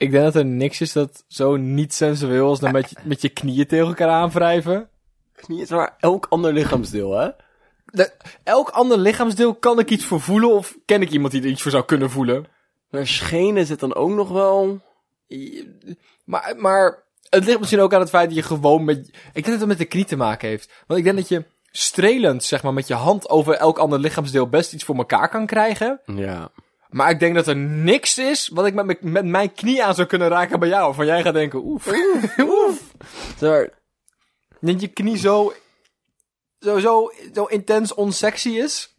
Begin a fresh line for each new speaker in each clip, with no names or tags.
Ik denk dat er niks is dat zo niet sensueel is dan met je, met je knieën tegen elkaar aanwrijven.
Knie is maar elk ander lichaamsdeel, hè?
De- elk ander lichaamsdeel kan ik iets voor voelen of ken ik iemand die er iets voor zou kunnen voelen.
Maar schenen zit dan ook nog wel...
Maar, maar het ligt misschien ook aan het feit dat je gewoon met... Ik denk dat het met de knie te maken heeft. Want ik denk dat je strelend, zeg maar, met je hand over elk ander lichaamsdeel best iets voor elkaar kan krijgen.
Ja.
Maar ik denk dat er niks is wat ik met, mijn- met mijn knie aan zou kunnen raken bij jou. Van jij gaat denken, oef, oef.
Maar,
Dat je knie zo, zo, zo, zo intens onsexy is.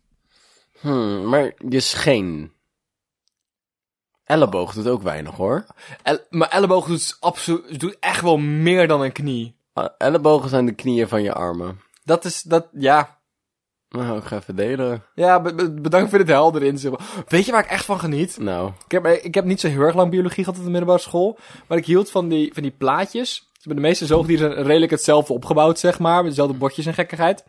hmm, maar je scheen... Elleboog doet ook weinig, hoor.
El, mijn elleboog doet, absoluut, doet echt wel meer dan een knie.
Ah, Ellebogen zijn de knieën van je armen.
Dat is, dat, ja.
Nou, ik ga even delen.
Ja, be- be- bedankt voor dit helder inzicht. Weet je waar ik echt van geniet?
Nou,
Ik heb, ik heb niet zo heel erg lang biologie gehad op de middelbare school. Maar ik hield van die, van die plaatjes. De meeste zoogdieren zijn redelijk hetzelfde opgebouwd, zeg maar. Met dezelfde botjes en gekkigheid.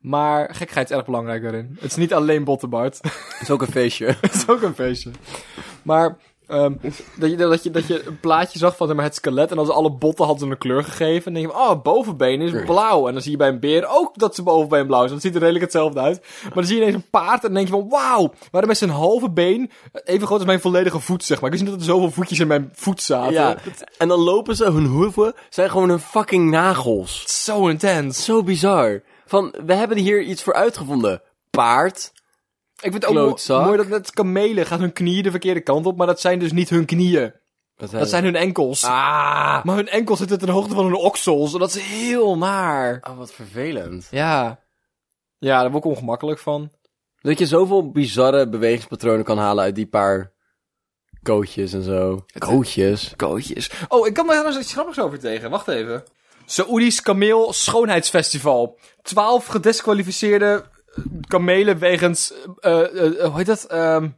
Maar gekkigheid is erg belangrijk daarin. Het is niet alleen Bottenbart.
het is ook een feestje.
Het is ook een feestje. Maar ehm, dat, je, dat, je, dat je een plaatje zag van maar, het skelet en dan ze alle botten hadden een kleur gegeven. En dan denk je, oh, bovenbeen is blauw. En dan zie je bij een beer ook dat ze bovenbeen blauw zijn. Dat ziet er redelijk hetzelfde uit. Maar dan zie je ineens een paard en dan denk je van, wauw, waarom is zijn halve been even groot als mijn volledige voet, zeg maar. Ik wist niet dat er zoveel voetjes in mijn voet zaten.
ja, en dan lopen ze, hun hoeven zijn gewoon hun fucking nagels.
Zo intens.
Zo bizar. Van, we hebben hier iets voor uitgevonden. Paard.
Ik vind het ook
Klootzak.
mooi dat net kamelen gaan hun knieën de verkeerde kant op, maar dat zijn dus niet hun knieën. Dat zijn hun enkels.
Ah.
Maar hun enkels zitten ten hoogte van hun oksels. En dat is heel naar.
Oh, wat vervelend.
Ja. Ja, daar word ik ongemakkelijk van.
Dat je zoveel bizarre bewegingspatronen kan halen uit die paar kootjes en zo. Kootjes?
Kootjes. Oh, ik kan daar nog iets grappigs over tegen. Wacht even. Saoedisch kameel schoonheidsfestival. Twaalf gedisqualificeerde eh, kamelen wegens, eh, eh, hoe heet dat? Ehm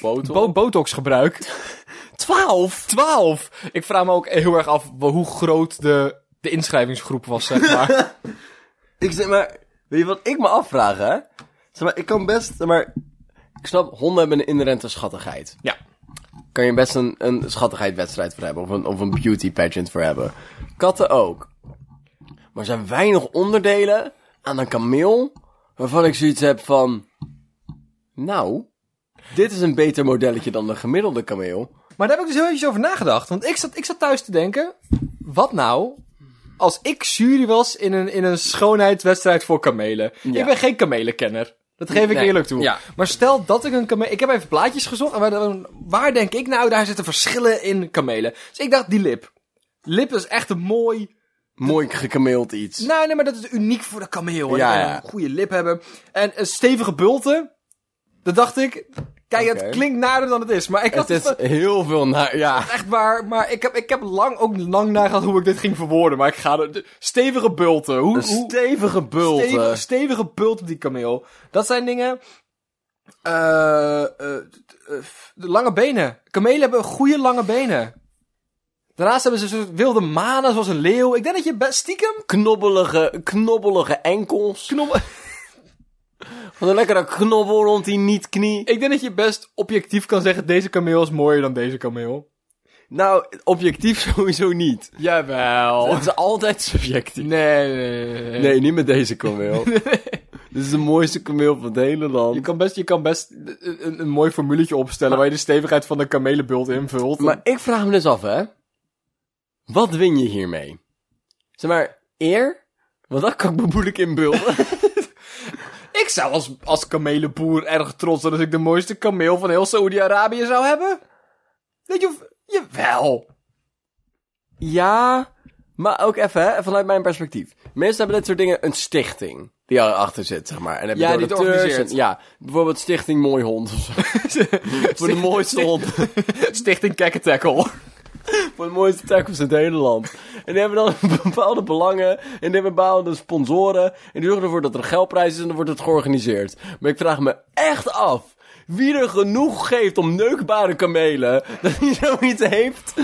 bo botox gebruik. Twaalf? Twaalf! Ik vraag me ook heel erg af hoe groot de, de inschrijvingsgroep was, zeg maar.
Ik zeg maar, weet je wat ik me afvraag, hè? Zeg maar, ik kan best, zeg maar, ik snap, honden hebben een inherente schattigheid.
ja.
Kan je best een, een schattigheidwedstrijd voor hebben, of een, of een beauty pageant voor hebben. Katten ook. Maar er zijn weinig onderdelen aan een kameel, waarvan ik zoiets heb van, nou, dit is een beter modelletje dan de gemiddelde kameel.
Maar daar heb ik dus heel eventjes over nagedacht. Want ik zat, ik zat thuis te denken, wat nou als ik jury was in een, in een schoonheidswedstrijd voor kamelen?
Ja.
Ik ben geen kamelenkenner. Dat geef ik
Nee,
eerlijk toe.
ja.
Maar stel dat ik een kameel... Ik heb even plaatjes gezocht. En waar, waar denk ik nou, daar zitten verschillen in kamelen. Dus ik dacht, die lip. Lip is echt een mooi...
Mooi gekameeld iets.
Nou, nee, maar dat is uniek voor de kameel.
Ja, ja.
Een goede lip hebben. En een stevige bulten. Dat dacht ik... Kijk, het klinkt nader dan het is. Maar ik had
Het
dus
is heel veel naar, ja.
Echt waar, maar ik heb, ik heb lang, ook lang nagedacht hoe ik dit ging verwoorden. Maar ik ga er... de- Stevige bulten. Hoe,
Een stevige bult.
stevige, stevige bult op die kameel. Dat zijn dingen... de lange benen. Kamelen hebben goede lange benen. Daarnaast hebben ze een soort wilde manen, zoals een leeuw. Ik denk dat je best stiekem...
knobbelige, knobbelige enkels.
Knobbel...
Van een lekkere knobbel rond die niet-knie.
Ik denk dat je best objectief kan zeggen... deze kameel is mooier dan deze kameel.
Nou, objectief sowieso niet.
Jawel.
Het is altijd subjectief.
Nee, nee, nee, nee.
Nee, niet met deze kameel. Dit is de mooiste kameel van het hele land.
Je kan best, je kan best een, een, mooi formuletje opstellen waar je de stevigheid van de kamelenbult invult.
Maar ik vraag me dus af, hè. Wat win je hiermee? Zeg maar, eer? Want dat kan ik me moeilijk inbeelden.
ik zou als, als kamelenboer erg trots zijn als ik de mooiste kameel van heel Saoedi-Arabië zou hebben. Weet je, of- jawel.
ja, maar ook even, hè, vanuit mijn perspectief. Meestal hebben dit soort dingen een stichting. Die erachter zit, zeg maar. En hebben
Ja, die het
donateurs
organiseert.
en- Ja, bijvoorbeeld Stichting Mooi Hond of zo. Voor de mooiste hond.
Stichting Tackle.
Voor de mooiste tackles in het hele land. En die hebben dan bepaalde belangen. En die hebben bepaalde sponsoren. En die zorgen ervoor dat er een geldprijs is en dan wordt het georganiseerd. Maar ik vraag me echt af. Wie er genoeg geeft om neukbare kamelen. Dat hij zoiets heeft.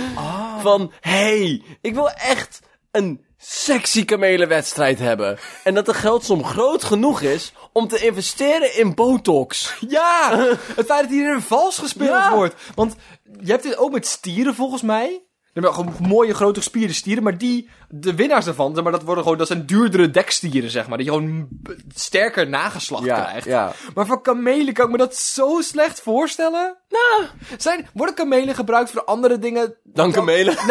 Van, hey, ik wil echt een sexy kamelenwedstrijd hebben. En dat de geldsom groot genoeg is om te investeren in botox.
Ja! het feit dat hier vals gespeeld
Ja.
wordt. Want je hebt dit ook met stieren volgens mij. Hebt gewoon mooie grote gespierde stieren, maar die, de winnaars daarvan, zeg maar, dat worden gewoon, dat zijn duurdere dekstieren, zeg maar. Dat je gewoon sterker nageslacht krijgt.
ja.
Maar voor kamelen kan ik me dat zo slecht voorstellen. Nou, zijn, worden kamelen gebruikt voor andere dingen
Dan kamelen.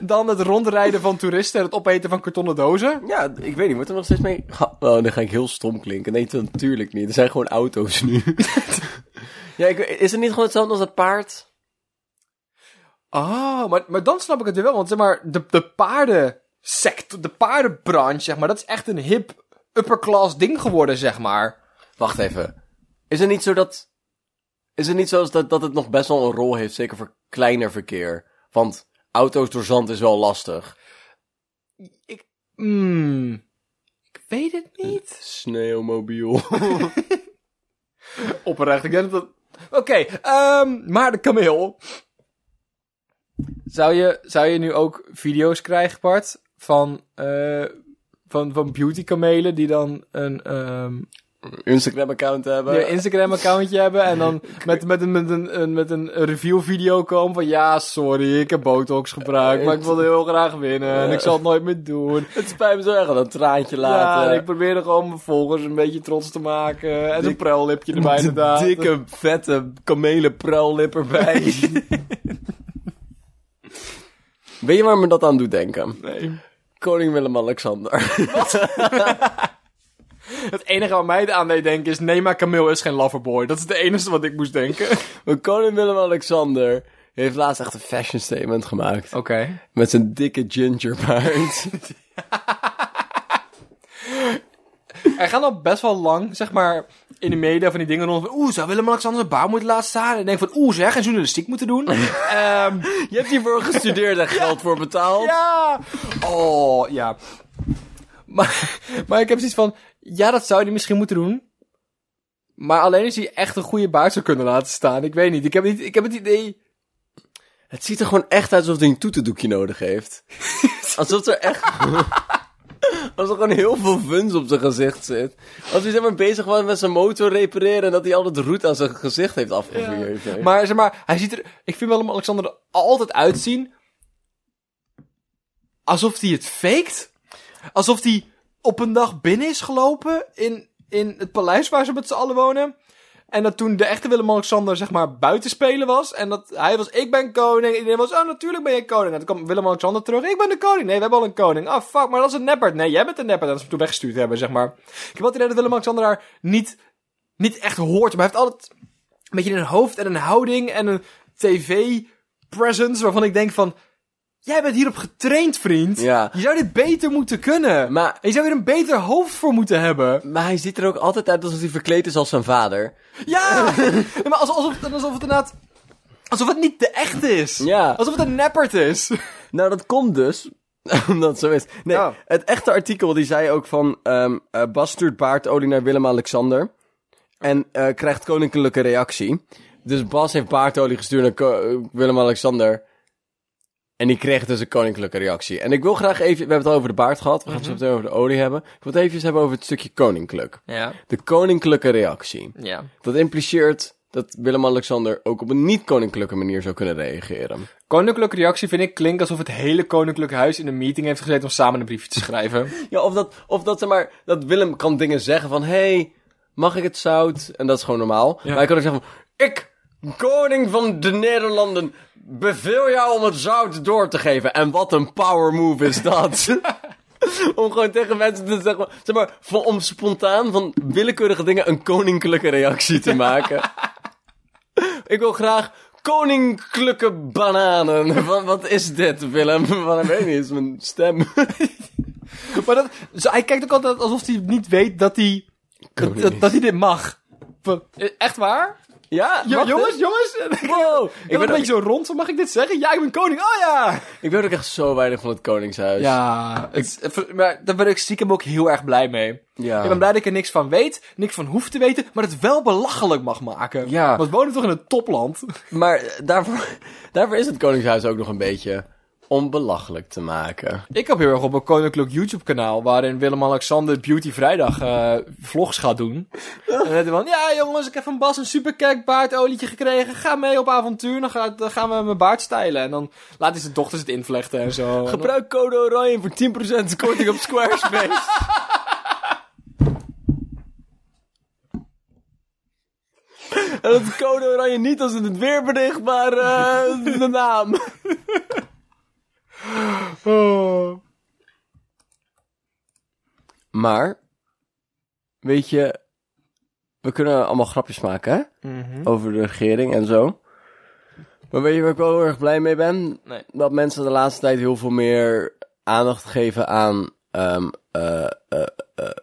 dan het rondrijden van toeristen en het opeten van kartonnen dozen?
Ja, ik weet niet, wordt er nog steeds mee... Oh, dan ga ik heel stom klinken. Nee, natuurlijk niet. Er zijn gewoon auto's nu. ja, ik, is het niet gewoon hetzelfde als dat paard?
Ah, maar, maar dan snap ik het wel. Want zeg maar, de, de paardensect, de paardenbranche, zeg maar, dat is echt een hip, upperclass ding geworden, zeg maar.
Wacht even. Is het niet zo dat... Is het niet zo dat, dat het nog best wel een rol heeft, zeker voor kleiner verkeer? Want auto's door zand is wel lastig.
Ik, hmm, ik weet het niet.
Sneeuwmobiel.
Oprecht, ik denk dat... Oké, ehm, maar de kameel. Zou je, zou je nu ook video's krijgen, Bart, van, eh van, van beauty kamelen die dan een, ehm
Instagram-account hebben.
een Instagram-accountje hebben en dan met, met, een, met, een, met een review-video komen van ja, sorry, ik heb Botox gebruikt, maar ik wilde heel graag winnen en ik zal het nooit meer doen.
Het spijt me zo erg, een traantje
Ja,
laten.
en ik probeerde gewoon mijn volgers een beetje trots te maken en een pruillipje erbij inderdaad.
Dikke, vette kamelenpruillip erbij. Weet je waar me dat aan doet denken?
Nee.
Koning Willem-Alexander.
Het enige wat mij het aan deed denken is, nee, maar Camille is geen loverboy. Dat is het enige wat ik moest denken.
Maar Koning Willem-Alexander heeft laatst echt een fashion statement gemaakt.
Oké.
Met zijn dikke gingerbaard.
Er gaan al best wel lang, zeg maar, in de media van die dingen rond van, oeh, zou Willem-Alexander zijn bouw moeten laten staan? En ik denk van, oeh, zeg, geen journalistiek moeten doen. Ehm
Je hebt hiervoor gestudeerd en geld voor betaald.
ja! Oh, ja. Maar, maar ik heb zoiets van, ja, dat zou hij misschien moeten doen. Maar alleen als hij echt een goede baard zou kunnen laten staan. Ik weet niet, ik heb, niet, ik heb het idee...
Het ziet er gewoon echt uit alsof hij een toetendoekje nodig heeft. alsof er echt... Alsof er gewoon heel veel vuns op zijn gezicht zit. Als hij zeg maar bezig was met zijn motor repareren... en dat hij al het roet aan zijn gezicht heeft afgevuurd.
Maar zeg maar, hij ziet er. Ik vind Willem-Alexander er altijd uitzien. Alsof hij het faked. Alsof hij op een dag binnen is gelopen in, in het paleis waar ze met z'n allen wonen. En dat toen de echte Willem-Alexander, zeg maar, buiten spelen was. En dat hij was, ik ben koning. Iedereen was, oh, natuurlijk ben jij koning. En toen kwam Willem-Alexander terug, ik ben de koning. Nee, we hebben al een koning. Oh, fuck, maar dat is een neppert. Nee, jij bent een neppert. En dat ze hem toen weggestuurd hebben, zeg maar. Ik heb altijd idee dat Willem-Alexander daar niet, niet echt hoort. Maar hij heeft altijd een beetje een hoofd en een houding en een tv-presence waarvan ik denk van... Jij bent hierop getraind, vriend.
Ja.
Je zou dit beter moeten kunnen.
Maar-
En je zou hier een beter hoofd voor moeten hebben.
Maar hij ziet er ook altijd uit alsof hij verkleed is als zijn vader.
Ja! Maar alsof, alsof, alsof het inderdaad... Alsof het niet de echte is.
Ja.
Alsof het een neppert is.
Nou, dat komt dus. Omdat het zo is. Nee, het echte artikel die zei ook van... ehm eh, Bas stuurt baardolie naar Willem-Alexander. En eh, krijgt koninklijke reactie. Dus Bas heeft baardolie gestuurd naar Willem-Alexander. En die kreeg dus een koninklijke reactie. En ik wil graag even... We hebben het al over de baard gehad. We gaan het zo meteen over de olie hebben. Ik wil het even hebben over het stukje koninklijk.
Ja.
De koninklijke reactie.
Ja.
Dat impliceert dat Willem-Alexander ook op een niet-koninklijke manier zou kunnen reageren.
Koninklijke reactie vind ik klinkt alsof het hele koninklijke huis in een meeting heeft gezeten om samen een briefje te schrijven.
Ja, of dat, of dat, zeg maar, dat Willem kan dingen zeggen van, hey, mag ik het zout? En dat is gewoon normaal.
Ja.
Maar hij kan ook zeggen van, ik, koning van de Nederlanden, beveel jou om het zout door te geven. En wat een power move is dat. om gewoon tegen mensen te zeggen, zeg maar, van, om spontaan van willekeurige dingen een koninklijke reactie te maken. ik wil graag koninklijke bananen. Wat, wat is dit, Willem? Van, ik weet niet, is mijn stem.
Maar dat, zo, hij kijkt ook altijd alsof hij niet weet dat hij, dat, dat, hij dit mag. Eh, echt waar?
Ja,
Jo- jongens,
dit?
jongens.
Wow.
Ik ben een beetje zo rond, mag ik dit zeggen? Ja, ik ben koning. Oh ja!
ik ben ook echt zo weinig van het Koningshuis.
Ja, het, maar daar ben ik stiekem ook heel erg blij mee.
Ja.
Ik ben blij dat ik er niks van weet, niks van hoef te weten, maar het wel belachelijk mag maken.
Ja.
Want we wonen toch in een topland?
Maar daarvoor, daarvoor is het Koningshuis ook nog een beetje om belachelijk te maken.
Ik heb heel erg op een koninklijk YouTube kanaal waarin Willem-Alexander Beauty Vrijdag eh, vlogs gaat doen. en dan van, ja jongens, ik heb van Bas een superkek baardolietje gekregen. Ga mee op avontuur, dan, dan gaan we mijn baard stylen. En dan laat hij zijn dochters het invlechten en zo.
Gebruik code oranje voor 10% korting op Squarespace. en dat code oranje niet als het het weerbericht, maar eh, de naam.
Oh.
Maar, weet je, we kunnen allemaal grapjes maken, hè?
Mhm.
Over de regering en zo. Maar weet je waar ik wel heel erg blij mee ben?
Nee.
Dat mensen de laatste tijd heel veel meer aandacht geven aan eh,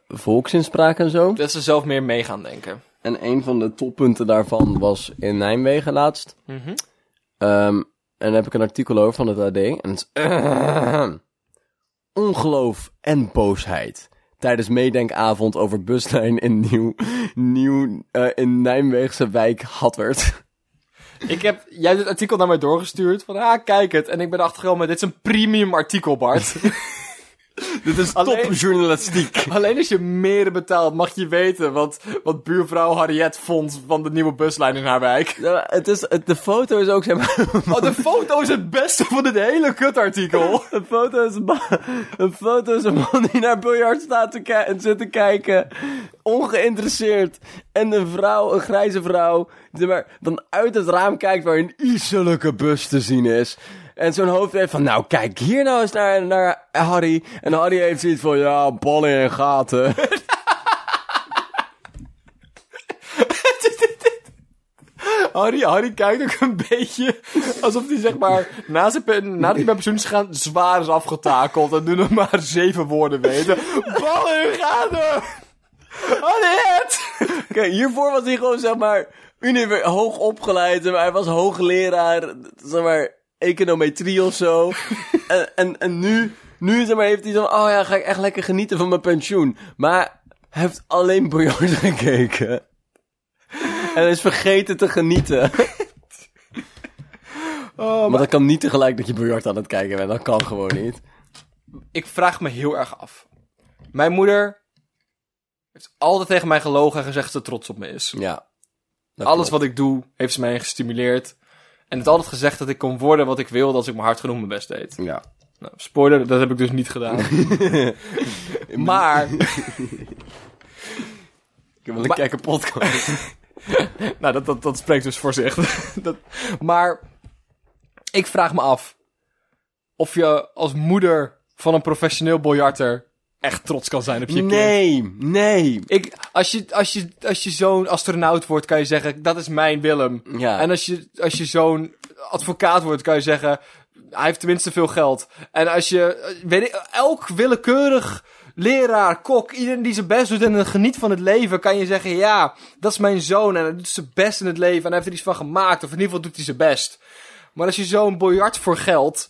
volksinspraak en zo.
Dat ze zelf meer mee gaan denken.
En een van de toppunten daarvan was in Nijmegen laatst. Ehm, en daar heb ik een artikel over van het AD. En het is... ongeloof en boosheid. Tijdens meedenkavond over buslijn in Nieuw, nieuw eh, in Nijmeegse wijk Hattert.
Ik heb, jij hebt het artikel naar mij doorgestuurd. Van, ah, kijk het. En ik ben achtergekomen, dit is een premium artikel, Bart.
Dit is topjournalistiek.
Alleen als je meer betaalt, mag je weten wat, wat buurvrouw Harriet vond van de nieuwe buslijn in haar wijk.
Nou, het is, het- de foto is ook zeg maar...
Oh, de foto is het beste van dit hele kutartikel.
Een foto is een, foto is een man die naar biljart staat te en zit te kijken. Ongeïnteresseerd. En een vrouw, een grijze vrouw, die maar dan uit het raam kijkt waar een ijselijke bus te zien is. En zo'n hoofd heeft van, nou kijk hier nou eens naar, naar Harry. En Harry heeft zoiets van, ja, ballen en gaten.
Harry, Harry kijkt ook een beetje alsof hij zeg maar, na zijn, pen- nadat hij bij pensioen is gegaan, zwaar is afgetakeld. En nu nog maar zeven woorden weten. Ballen in gaten! Harriet!
Kijk, hiervoor was hij gewoon, zeg maar, hoog opgeleid. Maar hij was hoogleraar, zeg maar, econometrie of zo. en, en, en nu, nu zeg maar, heeft hij zo van, oh ja, ga ik echt lekker genieten van mijn pensioen. Maar hij heeft alleen biljart gekeken. En hij is vergeten te genieten.
Oh,
Maar dat kan niet tegelijk dat je biljart aan het kijken bent. Dat kan gewoon niet.
ik vraag me heel erg af. Mijn moeder heeft altijd tegen mij gelogen en gezegd dat ze trots op me is.
Ja.
Alles
klopt.
wat ik doe, heeft ze mij gestimuleerd. En heeft altijd gezegd dat ik kon worden wat ik wilde als ik maar hard genoeg mijn best deed.
Ja.
Nou, spoiler, dat heb ik dus niet gedaan. maar,
Ik heb wel een kijken podcast.
nou, dat, dat, dat spreekt dus voor zich. dat, maar, ik vraag me af of je als moeder van een professioneel biljarter echt trots kan zijn op je kind.
Nee, nee.
Ik, als je, als je, als je zo'n astronaut wordt, kan je zeggen, dat is mijn Willem.
Ja.
En als je, als je zo'n advocaat wordt, kan je zeggen, hij heeft tenminste veel geld. En als je, weet ik, elk willekeurig leraar, kok, iedereen die zijn best doet en geniet van het leven, kan je zeggen, ja, dat is mijn zoon en hij doet zijn best in het leven en hij heeft er iets van gemaakt. Of in ieder geval doet hij zijn best. Maar als je zo'n biljart voor geld...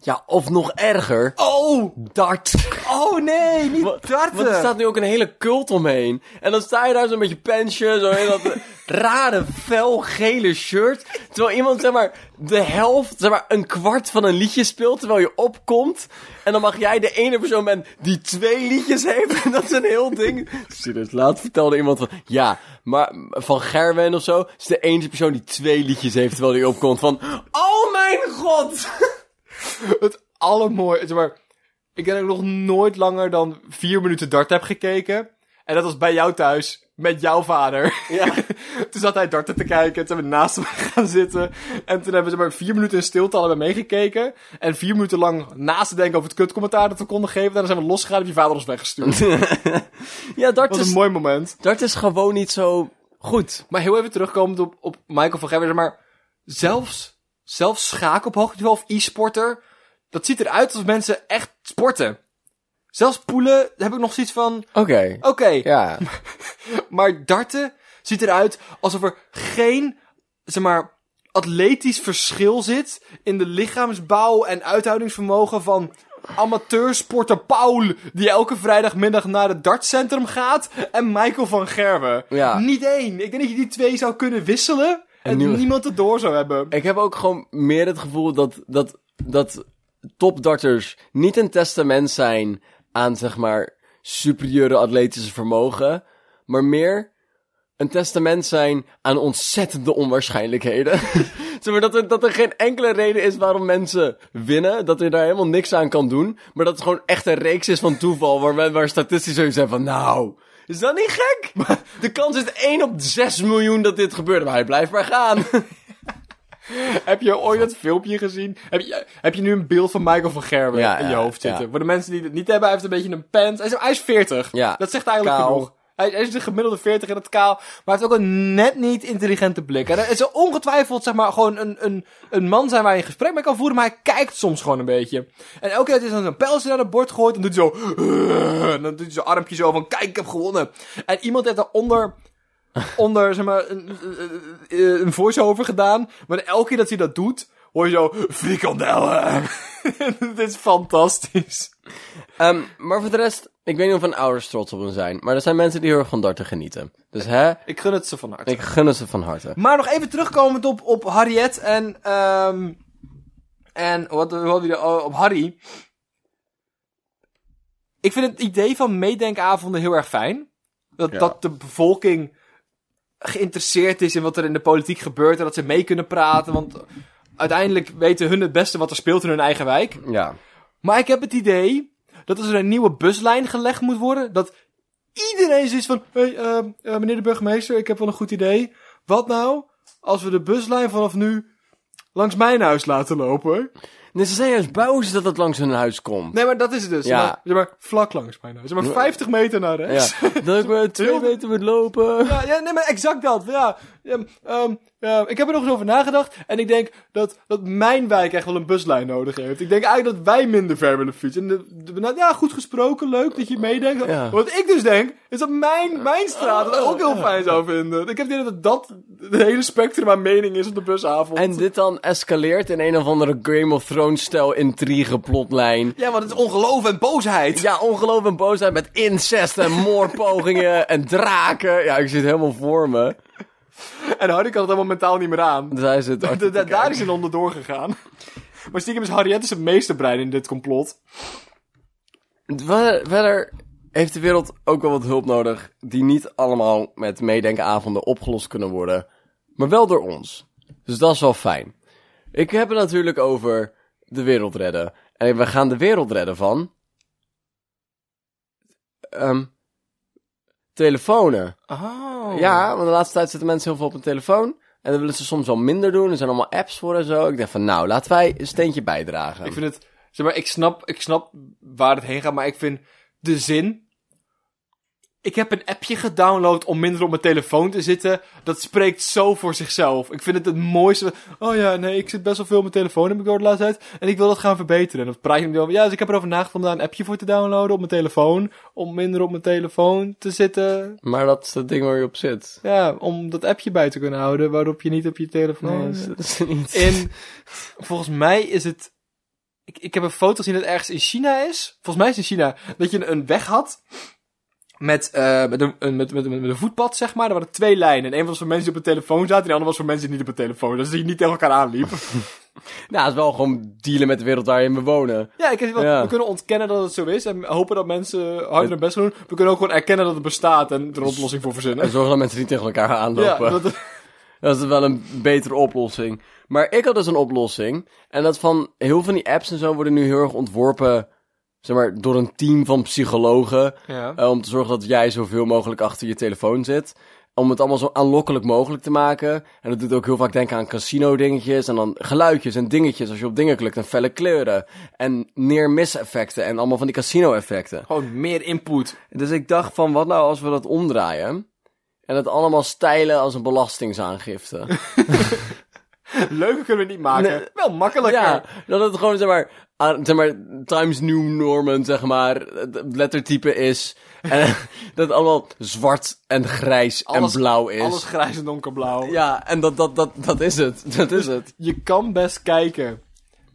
Ja, of nog erger.
Oh!
Dart.
Oh nee, niet
Wat-
darten!
Want er staat nu ook een hele cult omheen. En dan sta je daar zo met je pensje, zo in dat eh, rare felgele shirt. Terwijl iemand, zeg maar, de helft, zeg maar, een kwart van een liedje speelt terwijl je opkomt. En dan mag jij de ene persoon zijn die twee liedjes heeft. En dat is een heel ding. Serieus, laat vertelde iemand van, ja, maar van Gerwen of zo, is de enige persoon die twee liedjes heeft terwijl hij opkomt. Van, oh mijn god!
het allermooiste. Zeg maar, ik denk dat ik nog nooit langer dan vier minuten dart heb gekeken. En dat was bij jou thuis, met jouw vader.
Ja.
toen zat hij darten te kijken, toen zijn we naast hem gaan zitten. En toen hebben we zeg maar vier minuten in stilte allebei meegekeken. En vier minuten lang naast te denken over het kutcommentaar dat we konden geven. Daarna zijn we losgegaan en je vader ons weggestuurd.
Ja, dart
was
is,
een mooi moment.
dart is gewoon niet zo goed.
Maar heel even terugkomend op, op Michael van Gerwen. zeg Maar zelfs, zelfs schaken op hoog niveau of e-sporter. Dat ziet eruit alsof mensen echt sporten. Zelfs poelen heb ik nog zoiets van...
Oké.
Oké,
Ja.
maar darten ziet eruit alsof er geen, zeg maar, atletisch verschil zit in de lichaamsbouw en uithoudingsvermogen van amateursporter Paul, die elke vrijdagmiddag naar het dartcentrum gaat, en Michael van Gerwen.
Ja.
Niet één. Ik denk dat je die twee zou kunnen wisselen en,
niemand-
niemand het door zou hebben.
Ik heb ook gewoon meer het gevoel dat, dat, dat topdarters niet een testament zijn aan, zeg maar, superieure atletische vermogen, maar meer een testament zijn aan ontzettende onwaarschijnlijkheden. zeg maar, dat er, dat er geen enkele reden is waarom mensen winnen, dat je daar helemaal niks aan kan doen, maar dat het gewoon echt een reeks is van toeval, waar, waar statistisch zoiets zijn van, nou, is dat niet gek? De kans is 1 op 6 miljoen dat dit gebeurt, maar hij blijft maar gaan.
Heb je ooit dat filmpje gezien? Heb je, heb je nu een beeld van Michael van Gerwen
Ja,
in je
ja,
hoofd zitten?
ja.
Voor de mensen die het niet hebben, hij heeft een beetje een pants. Hij is, hij is 40.
Ja.
Dat zegt eigenlijk
Kaal.
genoeg. Hij, hij is de gemiddelde 40 in het kaal. Maar hij heeft ook een net niet intelligente blik. En hij is ongetwijfeld, zeg maar, gewoon een, een, een man zijn waar je een gesprek mee kan voeren. Maar hij kijkt soms gewoon een beetje. En elke keer dat hij dan zo'n pijltje naar het bord gooit, dan doet hij zo... En dan doet hij zijn armpje zo van, kijk, ik heb gewonnen. En iemand heeft daaronder onder, zeg maar, een, een, een voice-over gedaan. Maar elke keer dat hij dat doet, hoor je zo, frikandellen. Dit is fantastisch.
Ehm, maar voor de rest, ik weet niet of mijn ouders trots op hem zijn, maar er zijn mensen die heel erg van darten genieten. Dus hè,
Ik gun het ze van harte.
ik gun het ze van harte.
Maar nog even terugkomend op, op Harriet en, ehm en wat, we er- oh, op Harry. Ik vind het idee van meedenkavonden heel erg fijn. Dat,
Ja.
dat de bevolking geïnteresseerd is in wat er in de politiek gebeurt en dat ze mee kunnen praten. Want uiteindelijk weten hun het beste wat er speelt in hun eigen wijk.
Ja.
Maar ik heb het idee dat als er een nieuwe buslijn gelegd moet worden, dat iedereen zoiets van, hey, eh, eh, meneer de burgemeester, ik heb wel een goed idee. Wat nou als we de buslijn vanaf nu langs mijn huis laten lopen?
Nee, ze zijn juist boos dat het langs hun huis komt.
Nee, maar dat is het dus.
Ja.
Zeg maar, zeg maar, vlak langs mijn huis. Zeg maar 50 meter naar rechts.
Ja. Dat ik maar twee meter moet lopen.
Ja, ja, nee, maar exact dat. Ja, ehm, ja, ik heb er nog eens over nagedacht. En ik denk dat, dat mijn wijk echt wel een buslijn nodig heeft. Ik denk eigenlijk dat wij minder ver willen fietsen. En de, de, nou, ja, goed gesproken, leuk dat je meedenkt.
Ja.
Wat ik dus denk, is dat mijn, mijn straat het ook heel fijn zou vinden. Ik heb het idee dat dat het hele spectrum aan mening is op de busavond.
En dit dan escaleert in een of andere Game of Thrones-stijl intrigue plotlijn.
Ja, want het is ongeloof en boosheid.
Ja, ongeloof en boosheid met incest en moordpogingen en draken. Ja, ik zit helemaal voor me.
En Harry kan het helemaal mentaal niet meer aan.
Dus hij zit
Da-
achter
da-
te
daar is hij onderdoor gegaan. Maar stiekem is Harriet het meesterbrein in dit complot.
Verder, heeft de wereld ook wel wat hulp nodig die niet allemaal met meedenkenavonden opgelost kunnen worden, maar wel door ons. Dus dat is wel fijn. Ik heb het natuurlijk over de wereld redden. En we gaan de wereld redden van... ehm telefonen.
Oh.
Ja, want de laatste tijd zitten mensen heel veel op hun telefoon. En dat willen ze soms wel minder doen. Er zijn allemaal apps voor en zo. Ik dacht van, nou, laten wij een steentje bijdragen.
Ik vind het, zeg maar, ik snap, ik snap waar het heen gaat, maar ik vind de zin. Ik heb een appje gedownload om minder op mijn telefoon te zitten. Dat spreekt zo voor zichzelf. Ik vind het het mooiste. Oh ja, nee, ik zit best wel veel op mijn telefoon, heb ik door de laatste tijd. En ik wil dat gaan verbeteren. En dan praat je met over. Ja, dus ik heb erover nagedacht om daar een appje voor te downloaden op mijn telefoon. Om minder op mijn telefoon te zitten.
Maar dat is het ding waar je op zit.
Ja, om dat appje bij te kunnen houden, waarop je niet op je telefoon
Nee, dat is niet...
In, volgens mij is het. Ik, ik heb een foto gezien dat ergens in China is. Volgens mij is het in China. Dat je een weg had. Met, eh met, een, met, met, met, een voetpad, zeg maar. Er waren twee lijnen. En een was voor mensen die op de telefoon zaten. En de andere was voor mensen die niet op de telefoon zaten. Dus die niet tegen elkaar aanliep.
Nou, het is wel gewoon dealen met de wereld waarin we wonen.
ja, ik heb wel,
Ja.
we kunnen ontkennen dat het zo is. En hopen dat mensen harder hun best doen. We kunnen ook gewoon erkennen dat het bestaat. En er een oplossing voor
En
verzinnen.
zorgen dat mensen niet tegen elkaar
Ja,
aanlopen.
dat,
Dat is wel een betere oplossing. Maar ik had dus een oplossing. En dat van heel veel van die apps en zo worden nu heel erg ontworpen. Zeg maar, door een team van psychologen.
ja.
eh, om te zorgen dat jij zoveel mogelijk achter je telefoon zit. Om het allemaal zo aanlokkelijk mogelijk te maken. En dat doet ook heel vaak denken aan casino dingetjes. En dan geluidjes en dingetjes. Als je op dingen klikt en felle kleuren. En neer-miss effecten. En allemaal van die casino effecten.
Gewoon meer input.
Dus ik dacht van, wat nou als we dat omdraaien? En het allemaal stijlen als een belastingsaangifte.
Leuker kunnen we niet maken.
Nee.
Wel makkelijker.
Ja, dat het gewoon, zeg maar, aan, zeg maar, Times New Norman, zeg maar, het lettertype is. En dat het allemaal zwart en grijs
Alles-
en blauw is.
Alles grijs en donkerblauw.
Ja, en dat, dat, dat, dat is het. Dat is het.
Je kan best kijken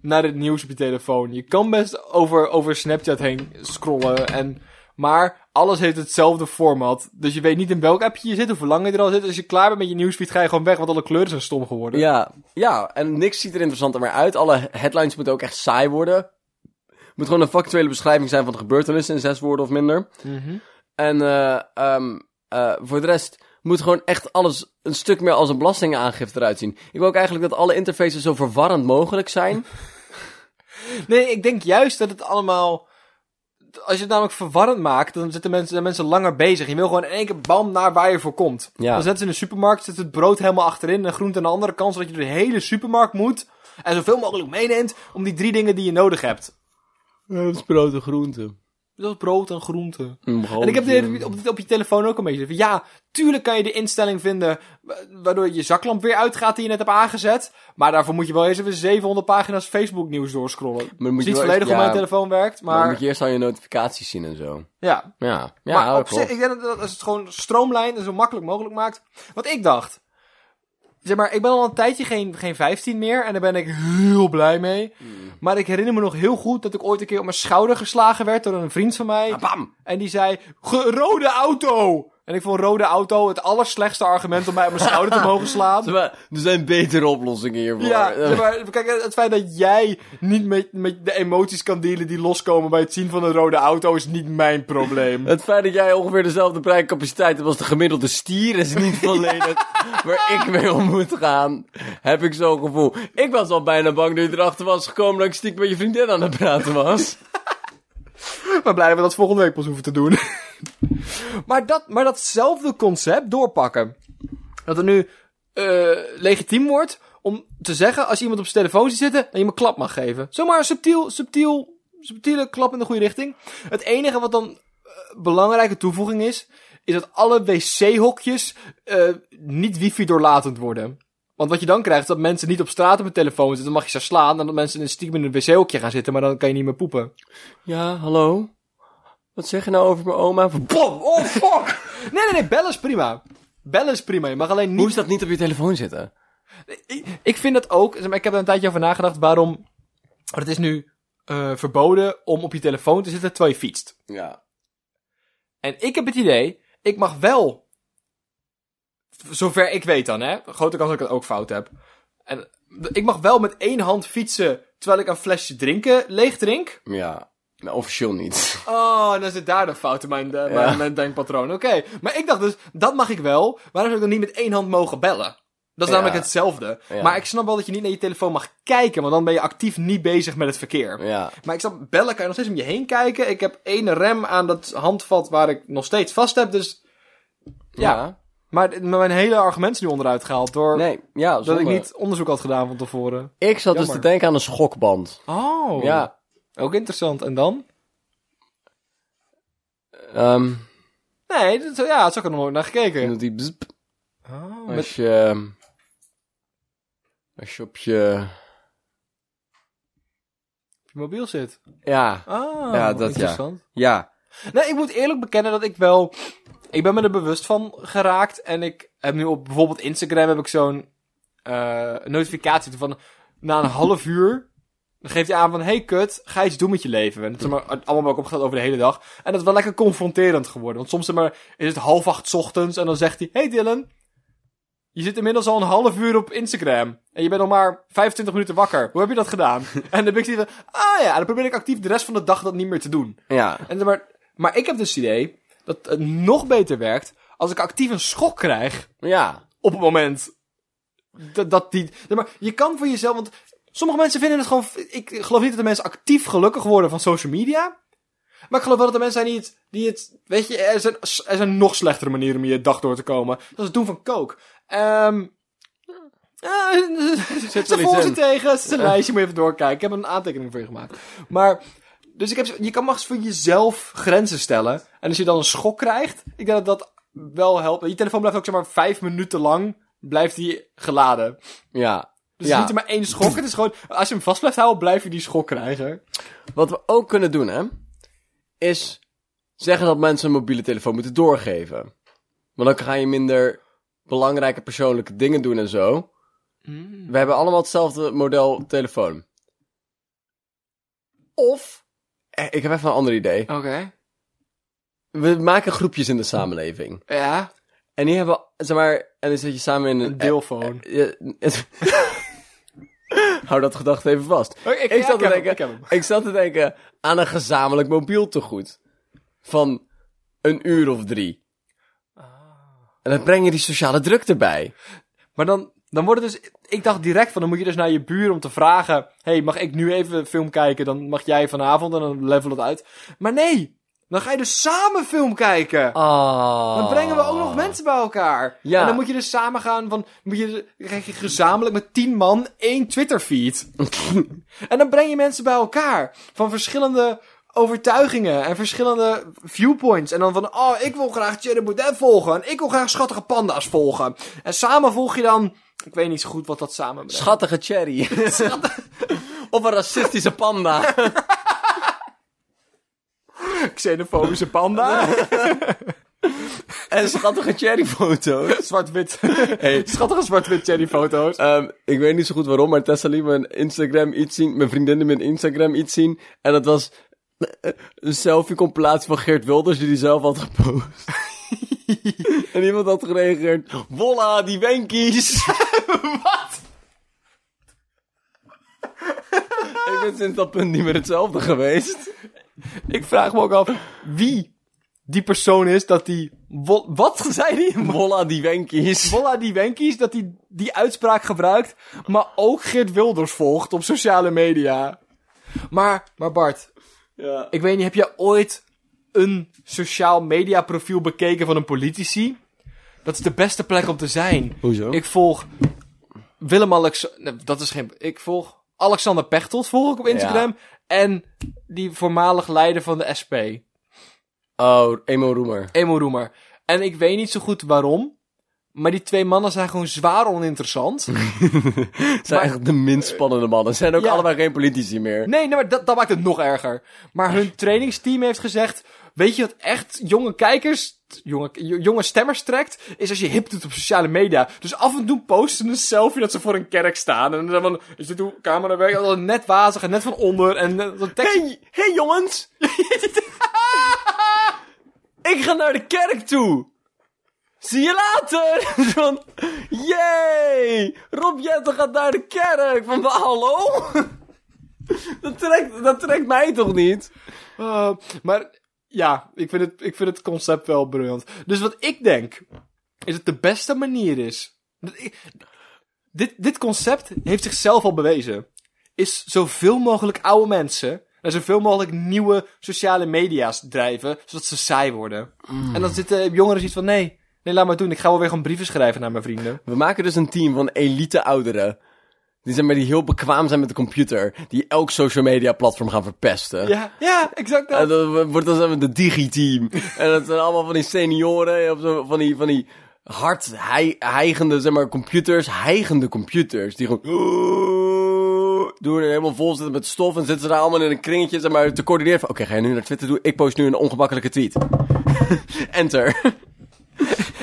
naar het nieuws op je telefoon. Je kan best over, over Snapchat heen scrollen. En, maar alles heeft hetzelfde format. Dus je weet niet in welk appje je zit, of hoe lang je er al zit. Als je klaar bent met je nieuwsfeed, ga je gewoon weg, want alle kleuren zijn stom geworden.
Ja, ja, en niks ziet er interessanter meer uit. Alle headlines moeten ook echt saai worden. moet gewoon een factuele beschrijving zijn van de gebeurtenissen in zes woorden of minder. En eh, ehm, eh, voor de rest moet gewoon echt alles een stuk meer als een belastingaangifte eruit zien. Ik wil ook eigenlijk dat alle interfaces zo verwarrend mogelijk zijn.
Nee, ik denk juist dat het allemaal... Als je het namelijk verwarrend maakt, dan zitten mensen, zijn mensen langer bezig. Je wil gewoon in één keer bam naar waar je voor komt.
Ja.
Dan zetten ze in de supermarkt, zit het brood helemaal achterin en groente aan de andere kant, zodat je door de hele supermarkt moet. En zoveel mogelijk meeneemt om die drie dingen die je nodig hebt.
dat is brood en groente.
Dat is brood en groente.
En
En ik heb de, op, op je telefoon ook een beetje van, ja, tuurlijk kan je de instelling vinden wa- waardoor je zaklamp weer uitgaat die je net hebt aangezet. Maar daarvoor moet je wel eens even 700 pagina's Facebook nieuws doorscrollen.
Maar moet je
niet volledig
ja,
mijn telefoon werkt,
Maar dan moet je eerst al je notificaties zien en zo.
ja.
Ja, ja
maar op zich, ik denk dat als het gewoon stroomlijn en zo makkelijk mogelijk maakt. Wat ik dacht. Zeg maar, ik ben al een tijdje geen, geen 15 meer en daar ben ik heel blij mee.
Hmm.
Maar ik herinner me nog heel goed dat ik ooit een keer op mijn schouder geslagen werd door een vriend van mij.
Bam!
En die zei, "Ge- rode auto! En ik vond rode auto het allerslechtste argument om mij op mijn schouder te mogen slaan.
Zeg maar, Er zijn betere oplossingen hiervoor.
Ja, zeg maar, kijk, het feit dat jij niet met, met de emoties kan dealen die loskomen bij het zien van een rode auto is niet mijn probleem.
Het feit dat jij ongeveer dezelfde bereikcapaciteit hebt als de gemiddelde stier is niet volledig waar ik mee om moet gaan. Heb ik zo'n gevoel. Ik was al bijna bang dat je erachter was gekomen dat ik stiekem met je vriendin aan het praten was.
Maar blij dat we dat volgende week pas hoeven te doen. maar, dat, maar datzelfde concept doorpakken. Dat het nu eh, legitiem wordt om te zeggen als iemand op zijn telefoon ziet zitten, dat je hem een klap mag geven. Zomaar subtiel, subtiel, subtiele klap in de goede richting. Het enige wat dan eh, belangrijke toevoeging is, is dat alle wc-hokjes eh, niet wifi doorlatend worden. Want wat je dan krijgt, is dat mensen niet op straat op hun telefoon zitten, dan mag je ze slaan. En dat mensen in een stiekem in een wc-hokje gaan zitten, maar dan kan je niet meer poepen.
Ja, hallo? Wat zeg je nou over mijn oma?
Bom! Oh, fuck! Nee, nee, nee, bellen is prima. Bellen is prima. Je mag alleen
Hoe
niet...
is dat niet op je telefoon zitten?
Ik, ik vind dat ook... Ik heb er een tijdje over nagedacht waarom... Het is nu eh, verboden om op je telefoon te zitten terwijl je fietst.
Ja.
En ik heb het idee... Ik mag wel... Zover ik weet dan, hè. Grote kans dat ik het ook fout heb. En ik mag wel met één hand fietsen terwijl ik een flesje drinken leeg drink.
Ja. Nou, officieel niet.
Oh, dan zit daar de fout in mijn, eh, mijn, mijn denkpatroon. Oké. Maar ik dacht dus, dat mag ik wel. Waarom zou ik dan niet met één hand mogen bellen? Dat is
Ja.
namelijk hetzelfde.
Ja.
Maar ik snap wel dat je niet naar je telefoon mag kijken, want dan ben je actief niet bezig met het verkeer.
Ja.
Maar ik snap, bellen kan je nog steeds om je heen kijken. Ik heb één rem aan dat handvat waar ik nog steeds vast heb, dus... Ja. Maar mijn hele argument is nu onderuit gehaald door
Nee, ja,
dat ik niet onderzoek had gedaan van tevoren.
Ik zat dus te denken aan een schokband.
Oh.
Ja.
Ook interessant. En dan?
Ehm
Nee, dat, ja, dat zou ik er nog nooit naar gekeken.
doet die bzp
Oh, met
als je... Als je op je...
je mobiel zit.
Ja.
Ah,
Ja, dat ja.
interessant.
Ja.
Nee, ik moet eerlijk bekennen dat ik wel... Ik ben me er bewust van geraakt. En ik heb nu op bijvoorbeeld Instagram heb ik zo'n eh, notificatie van... Na een half uur... Dan geeft hij aan van... Hey kut, ga iets doen met je leven. En dat is maar allemaal elkaar opgesteld over de hele dag. En dat is wel lekker confronterend geworden. Want soms maar, is het half acht 's ochtends. En dan zegt hij... Hey Dylan... Je zit inmiddels al een half uur op Instagram. En je bent nog maar 25 minuten wakker. Hoe heb je dat gedaan? en dan ben ik van... Ah ja, dan probeer ik actief de rest van de dag dat niet meer te doen.
Ja.
En, maar, maar ik heb dus het idee dat het nog beter werkt als ik actief een schok krijg
Ja.
op het moment dat, dat die... Maar je kan voor jezelf... Want sommige mensen vinden het gewoon... Ik geloof niet dat de mensen actief gelukkig worden van social media. Maar ik geloof wel dat er mensen zijn die het... Die het weet je, er zijn, er zijn nog slechtere manieren om je dag door te komen. Dat is het doen van coke. Ehm... Ze voor ze tegen. Het is een lijstje, moet je even doorkijken. Ik heb een aantekening voor je gemaakt. Maar, dus ik heb, je kan maar eens voor jezelf grenzen stellen. En als je dan een schok krijgt, ik denk dat dat wel helpt. Je telefoon blijft ook zeg maar vijf minuten lang, blijft die geladen.
Ja.
Dus
Ja.
het is niet maar één schok. Het is gewoon, als je hem vast blijft houden, blijf je die schok krijgen.
Wat we ook kunnen doen, hè, is zeggen dat mensen een mobiele telefoon moeten doorgeven. Want dan ga je minder belangrijke persoonlijke dingen doen en zo. We hebben allemaal hetzelfde model telefoon. Of, eh, ik heb even een ander idee.
Oké.
We maken groepjes in de samenleving.
Ja.
En die hebben, zeg maar, en dan zit je samen in een...
Een deelfoon.
Hou dat gedachte even vast.
Oh, ik-
ik, zat te
hem,
denken,
ik heb hem.
ik zat te denken aan een gezamenlijk mobiel tegoed. Van een uur of drie. En dan breng je die sociale druk erbij.
Maar dan, dan wordt het dus... Ik dacht direct van, dan moet je dus naar je buur om te vragen... hey, mag ik nu even film kijken? Dan mag jij vanavond en dan level het uit. Maar nee, dan ga je dus samen film kijken.
Ah.
Dan brengen we ook nog mensen bij elkaar.
Ja.
En dan moet je dus samen gaan van... Moet je, dan krijg je gezamenlijk met tien man één Twitter-feed. en dan breng je mensen bij elkaar. Van verschillende overtuigingen en verschillende viewpoints. En dan van, oh, ik wil graag Thierry Baudet volgen. En ik wil graag schattige panda's volgen. En samen volg je dan... Ik weet niet zo goed wat dat samen brengt.
Schattige cherry. of een racistische panda.
Xenofobische panda.
en schattige cherryfoto's.
Zwart-wit. Schattige zwart-wit cherry-foto's.
Ehm, ik weet niet zo goed waarom, maar Tessa liet mijn Instagram iets zien. Mijn vriendinnen mijn Instagram iets zien. En dat was een selfie-compilatie van Geert Wilders die hij zelf had gepost. en iemand had gereageerd. Voila, die wenkies.
Wat?
ik ben sinds dat punt niet meer hetzelfde geweest.
Ik vraag me ook af wie die persoon is dat die... Wat zei die?
Voila, die wenkies.
Volla die Wenkies, dat hij die uitspraak gebruikt, maar ook Geert Wilders volgt op sociale media. Maar, maar Bart,
Ja.
ik weet niet, heb je ooit een sociaal media profiel bekeken van een politici? Dat is de beste plek om te zijn.
Hoezo?
Ik volg Willem Alexander, dat is geen, ik volg Alexander Pechtold volg ik op Instagram. En die voormalig leider van de SP,
Oh, Emo Roemer.
Emo Roemer. En ik weet niet zo goed waarom, maar die twee mannen zijn gewoon zwaar oninteressant.
Het zijn echt de minst spannende mannen. Ze zijn ook
Ja.
allebei geen politici meer.
Nee, nee maar dat, dat maakt het nog erger. Maar hun trainingsteam heeft gezegd... Weet je wat echt jonge kijkers, jonge, jonge stemmers trekt? Is als je hip doet op sociale media. Dus af en toe posten een selfie dat ze voor een kerk staan. En dan van, is dit hoe camera werkt? Dat Net wazig en net van onder. En eh, zo'n tekst...
Hey, hey jongens! ik ga naar de kerk toe! Zie je later! Van, yay! Rob Jetten gaat naar de kerk! Van, hallo? dat, trekt, dat trekt mij toch niet?
Uh, maar ja, ik vind, het, ik vind het concept wel briljant. Dus wat ik denk, is het de beste manier is. dat Dit, dit concept heeft zichzelf al bewezen. Is zoveel mogelijk oude mensen naar zoveel mogelijk nieuwe sociale media's drijven, zodat ze saai worden. En dan zitten jongeren zoiets van, nee, nee, laat maar doen. Ik ga wel weer gewoon brieven schrijven naar mijn vrienden.
We maken dus een team van elite ouderen. Die, zijn maar, die heel bekwaam zijn met de computer. Die elk social media platform gaan verpesten.
Ja, ja, exact dat.
En dat wordt dan zo de digi-team. en dat zijn allemaal van die senioren, van die, van die hard hei- hijgende, zeg maar, computers, hijgende computers. Die gewoon doen en helemaal vol zitten met stof en zitten ze daar allemaal in een kringetje, zeg maar, te coördineren oké, ga je nu naar Twitter doen? Ik post nu een ongemakkelijke tweet. Enter.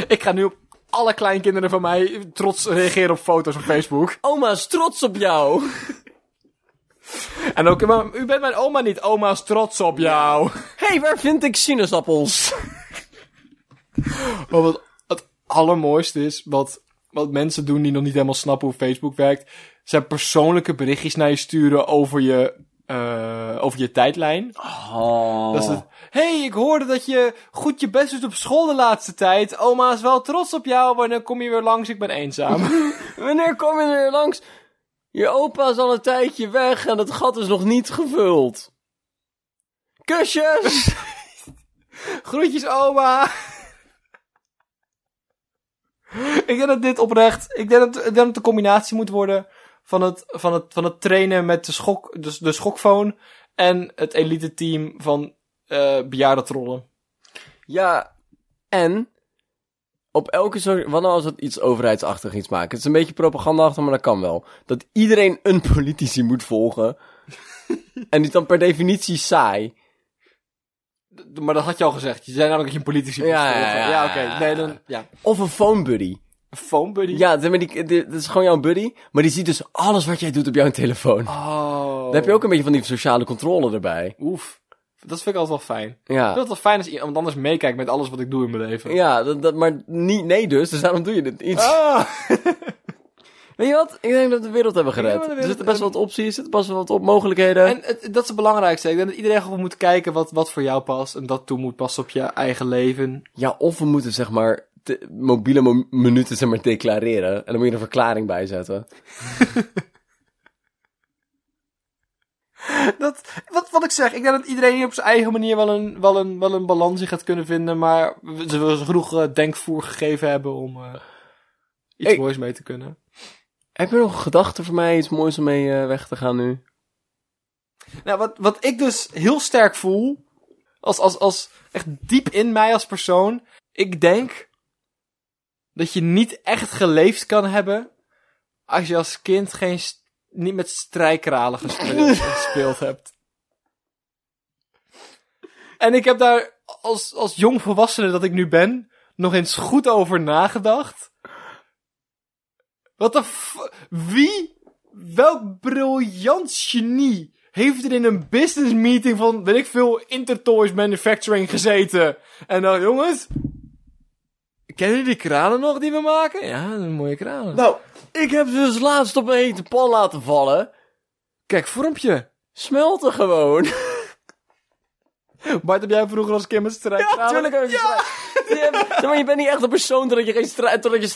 Ik ga nu op alle kleinkinderen van mij trots reageren op foto's op Facebook.
Oma is trots op jou.
En ook, maar u bent mijn oma niet. Oma is trots op jou.
hey, waar vind ik sinaasappels?
Wat het allermooiste is, wat, wat mensen doen die nog niet helemaal snappen hoe Facebook werkt, zijn persoonlijke berichtjes naar je sturen over je, eh, over je tijdlijn.
Oh.
Dat is het. Hey, ik hoorde dat je goed je best doet op school de laatste tijd. Oma is wel trots op jou, wanneer kom je weer langs? Ik ben eenzaam.
Wanneer kom je er langs? Je opa is al een tijdje weg en het gat is nog niet gevuld. Kusjes!
Groetjes, oma. ik denk dat dit oprecht. Ik denk dat, ik denk dat het een combinatie moet worden van het, van het, van het trainen met de, schok, dus de schokfoon en het elite team van eh bejaarde trollen.
Ja, en op elke zo... Wat nou als het iets overheidsachtig iets maken? Het is een beetje propagandaachtig, maar dat kan wel. Dat iedereen een politici moet volgen. en die is dan per definitie saai.
D- Maar dat had je al gezegd. Je zei namelijk dat je een politici
Ja,
volgen.
ja,
ja,
ja,
oké. Nee, dan, ja.
Of een phone buddy.
Een phone buddy.
Ja, die- dat is gewoon jouw buddy. Maar die ziet dus alles wat jij doet op jouw telefoon.
Oh.
Dan heb je ook een beetje van die sociale controle erbij.
Oef. Dat vind ik altijd wel fijn. Ik
Ja.
vind het wel fijn als iemand anders meekijkt met alles wat ik doe in mijn leven.
Ja, dat, dat, maar niet, nee dus, dus daarom doe je dit niet.
Ah.
Weet je wat? Ik denk dat we de wereld hebben gered. Er zitten best wel wat opties, er zitten best wel wat op mogelijkheden.
En het, dat is het belangrijkste. Ik denk dat iedereen gewoon moet kijken wat, wat voor jou past. En dat toe moet passen op je eigen leven.
Ja, of we moeten zeg maar mobiele mo- minuten zeg maar declareren. En dan moet je een verklaring bij zetten.
Dat, wat, wat ik zeg, ik denk dat iedereen op zijn eigen manier wel een, wel een, wel een balans in gaat kunnen vinden. Maar ze we genoeg eh, denkvoer gegeven hebben om eh, iets
Hey.
moois mee te kunnen.
Heb je nog gedachten voor mij, iets moois om mee eh, weg te gaan nu?
Nou, wat, wat ik dus heel sterk voel, als, als, als echt diep in mij als persoon, ik denk dat je niet echt geleefd kan hebben als je als kind geen, niet met strijkralen gespeeld, gespeeld hebt. En ik heb daar als, als jong volwassene dat ik nu ben, nog eens goed over nagedacht. Wat de f... Wie, welk briljant genie heeft er in een business meeting van, weet ik veel, Intertoys Manufacturing gezeten? En dan, jongens, kennen jullie die kranen nog die we maken? Ja, dat zijn mooie kranen.
Nou, ik heb ze dus laatst op een hete pan laten vallen.
Kijk, vormpje.
Smelten gewoon.
Bart, heb jij vroeger als kind met strijkkranen?
Tuurlijk heb ik strijk- maar, je bent niet echt een persoon totdat je, geen strij- totdat je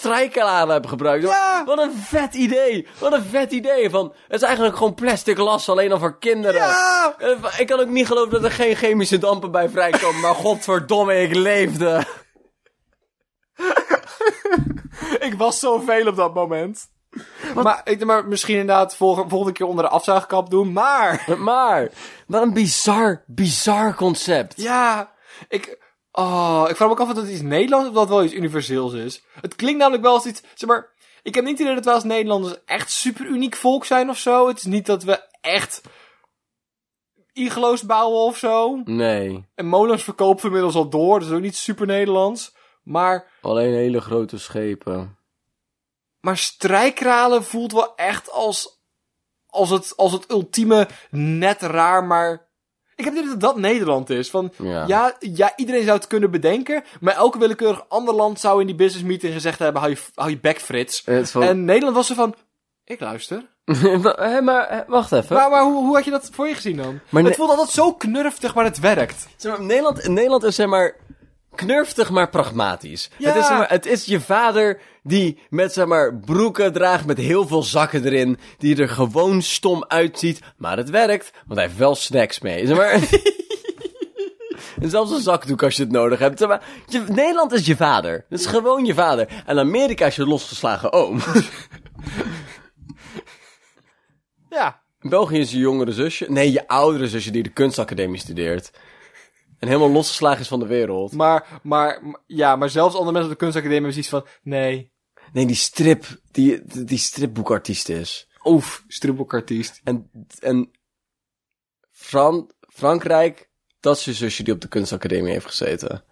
hebt gebruikt.
Ja.
Wat een vet idee. Wat een vet idee. Van, het is eigenlijk gewoon plastic las alleen al voor kinderen.
Ja!
Eh, Ik kan ook niet geloven dat er geen chemische dampen bij vrijkomen. Maar godverdomme, ik leefde.
Ik was zoveel op dat moment. Maar, ik, maar misschien inderdaad volgende, volgende keer onder de afzuigkap doen, maar...
Maar, wat een bizar, bizar concept.
Ja, ik... Oh, ik vraag me ook af of dat iets Nederlands of dat wel iets universeels is. Het klinkt namelijk wel als iets... Zeg maar, ik heb niet het idee dat wij als Nederlanders echt super uniek volk zijn of zo. Het is niet dat we echt igloos bouwen of zo.
Nee,
En molens verkopen we inmiddels al door, dat is ook niet super Nederlands. Maar,
alleen hele grote schepen.
maar strijkralen voelt wel echt als, als, het, als het ultieme net raar, maar... Ik heb idee dat dat Nederland is. Van,
Ja.
ja. Ja, iedereen zou het kunnen bedenken, maar elke willekeurig ander land zou in die business meeting gezegd hebben, hou je, hou je bek, Frits.
Van...
En Nederland was er van, ik luister.
Hé, maar, wacht even.
Maar, maar hoe, hoe had je dat voor je gezien dan?
Maar
het voelt altijd zo knurftig, maar het werkt.
Zeg maar, Nederland, Nederland is zeg maar knurftig, maar pragmatisch.
Ja.
Het, is, zeg maar, het is je vader die met zeg maar broeken draagt met heel veel zakken erin, die er gewoon stom uitziet, maar het werkt, want hij heeft wel snacks mee. Zeg maar. en zelfs een zakdoek als je het nodig hebt. Zeg maar, je, Nederland is je vader. Het is gewoon je vader. En Amerika is je losgeslagen oom.
Ja.
België is je jongere zusje. Nee, je oudere zusje die de kunstacademie studeert. En helemaal losgeslagen is van de wereld.
Maar, maar, ja, maar zelfs andere mensen op de kunstacademie hebben zoiets van, nee.
Nee, die strip, die, die stripboekartiest is.
Oef, stripboekartiest.
En, en Fran, Frankrijk, dat is je zusje die op de kunstacademie heeft gezeten.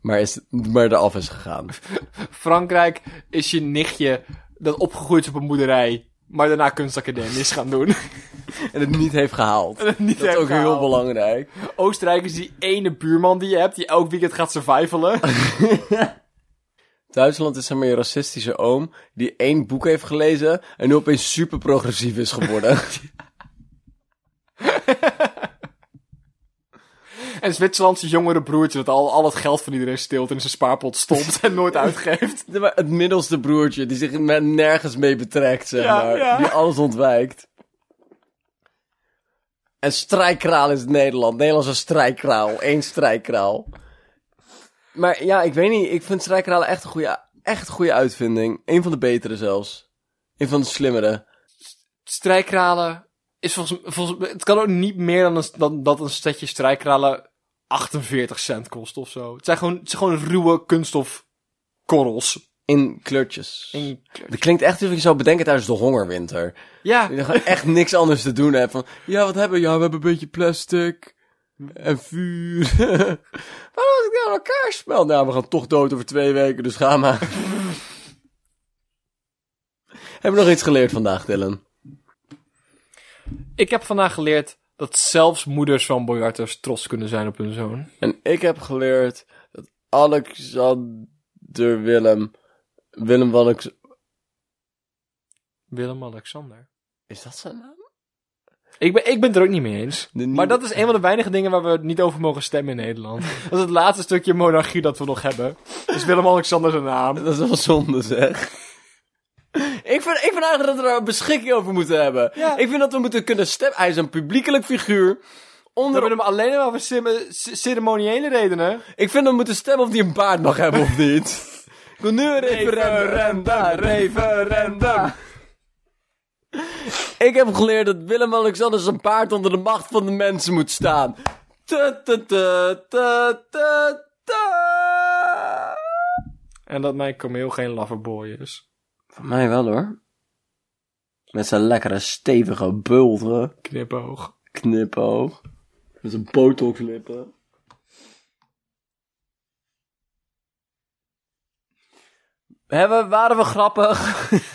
Maar, is, maar eraf is gegaan.
Frankrijk is je nichtje dat opgegroeid is op een boerderij, maar daarna kunstacademie is gaan doen.
En het niet heeft gehaald.
En het niet
dat is ook heel belangrijk.
Oostenrijk is die ene buurman die je hebt, die elk weekend gaat survivalen.
Duitsland is je racistische oom, die één boek heeft gelezen en nu opeens super progressief is geworden.
en Zwitserland is je jongere broertje dat al, al het geld van iedereen steelt en in zijn spaarpot stopt en nooit uitgeeft.
Maar het middelste broertje, die zich met nergens mee betrekt, zeg
Ja,
maar.
ja.
Die alles ontwijkt. En strijkkraal is Nederland. Nederlandse strijkkraal. Eén strijkkraal. Maar ja, ik weet niet. Ik vind strijkkralen echt een goede, echt een goede uitvinding. Een van de betere zelfs. Een van de slimmere.
Strijkralen is volgens, volgens het kan ook niet meer dan, een, dan dat een setje strijkralen 48 cent kost of zo. Het zijn gewoon, het zijn gewoon ruwe kunststof korrels.
In kleurtjes.
In kleur.
Dat klinkt echt alsof je zou bedenken tijdens de hongerwinter.
Ja,
Je echt niks anders te doen hebt. Van, ja, wat hebben we? Ja, we hebben een beetje plastic. En vuur. Waarom als ik nou aan elkaar spel? Nou, we gaan toch dood over twee weken, dus ga maar. Hebben we nog iets geleerd vandaag, Dylan?
Ik heb vandaag geleerd dat zelfs moeders van biljarters trots kunnen zijn op hun zoon.
En ik heb geleerd dat Alexander Willem... Willem Wanneks...
Willem-Alexander.
Is dat zijn naam?
Ik ben, ik ben het er ook niet mee eens.
Nieuwe-
Maar dat is een van de weinige dingen waar we niet over mogen stemmen in Nederland. dat is het laatste stukje monarchie dat we nog hebben. Is Willem-Alexander zijn naam.
Dat is wel zonde, zeg. Ik vind, ik vind eigenlijk dat we daar een beschikking over moeten hebben.
Ja.
Ik vind dat we moeten kunnen stemmen. Hij is een publiekelijk figuur.
We
Onder,
hebben hem alleen maar voor ceremoniële redenen.
Ik vind dat we moeten stemmen of hij een baard mag hebben of niet. Ik wil nu een referendum.
referendum.
Ik heb geleerd dat Willem-Alexander zijn paard onder de macht van de mensen moet staan. Ta ta ta ta ta ta.
En dat mijn kameel geen loverboy is.
Van mij wel hoor. Met zijn lekkere stevige bulten.
Knipoog.
Knipoog. Met zijn botoxlippen. Hebben, waren we grappig?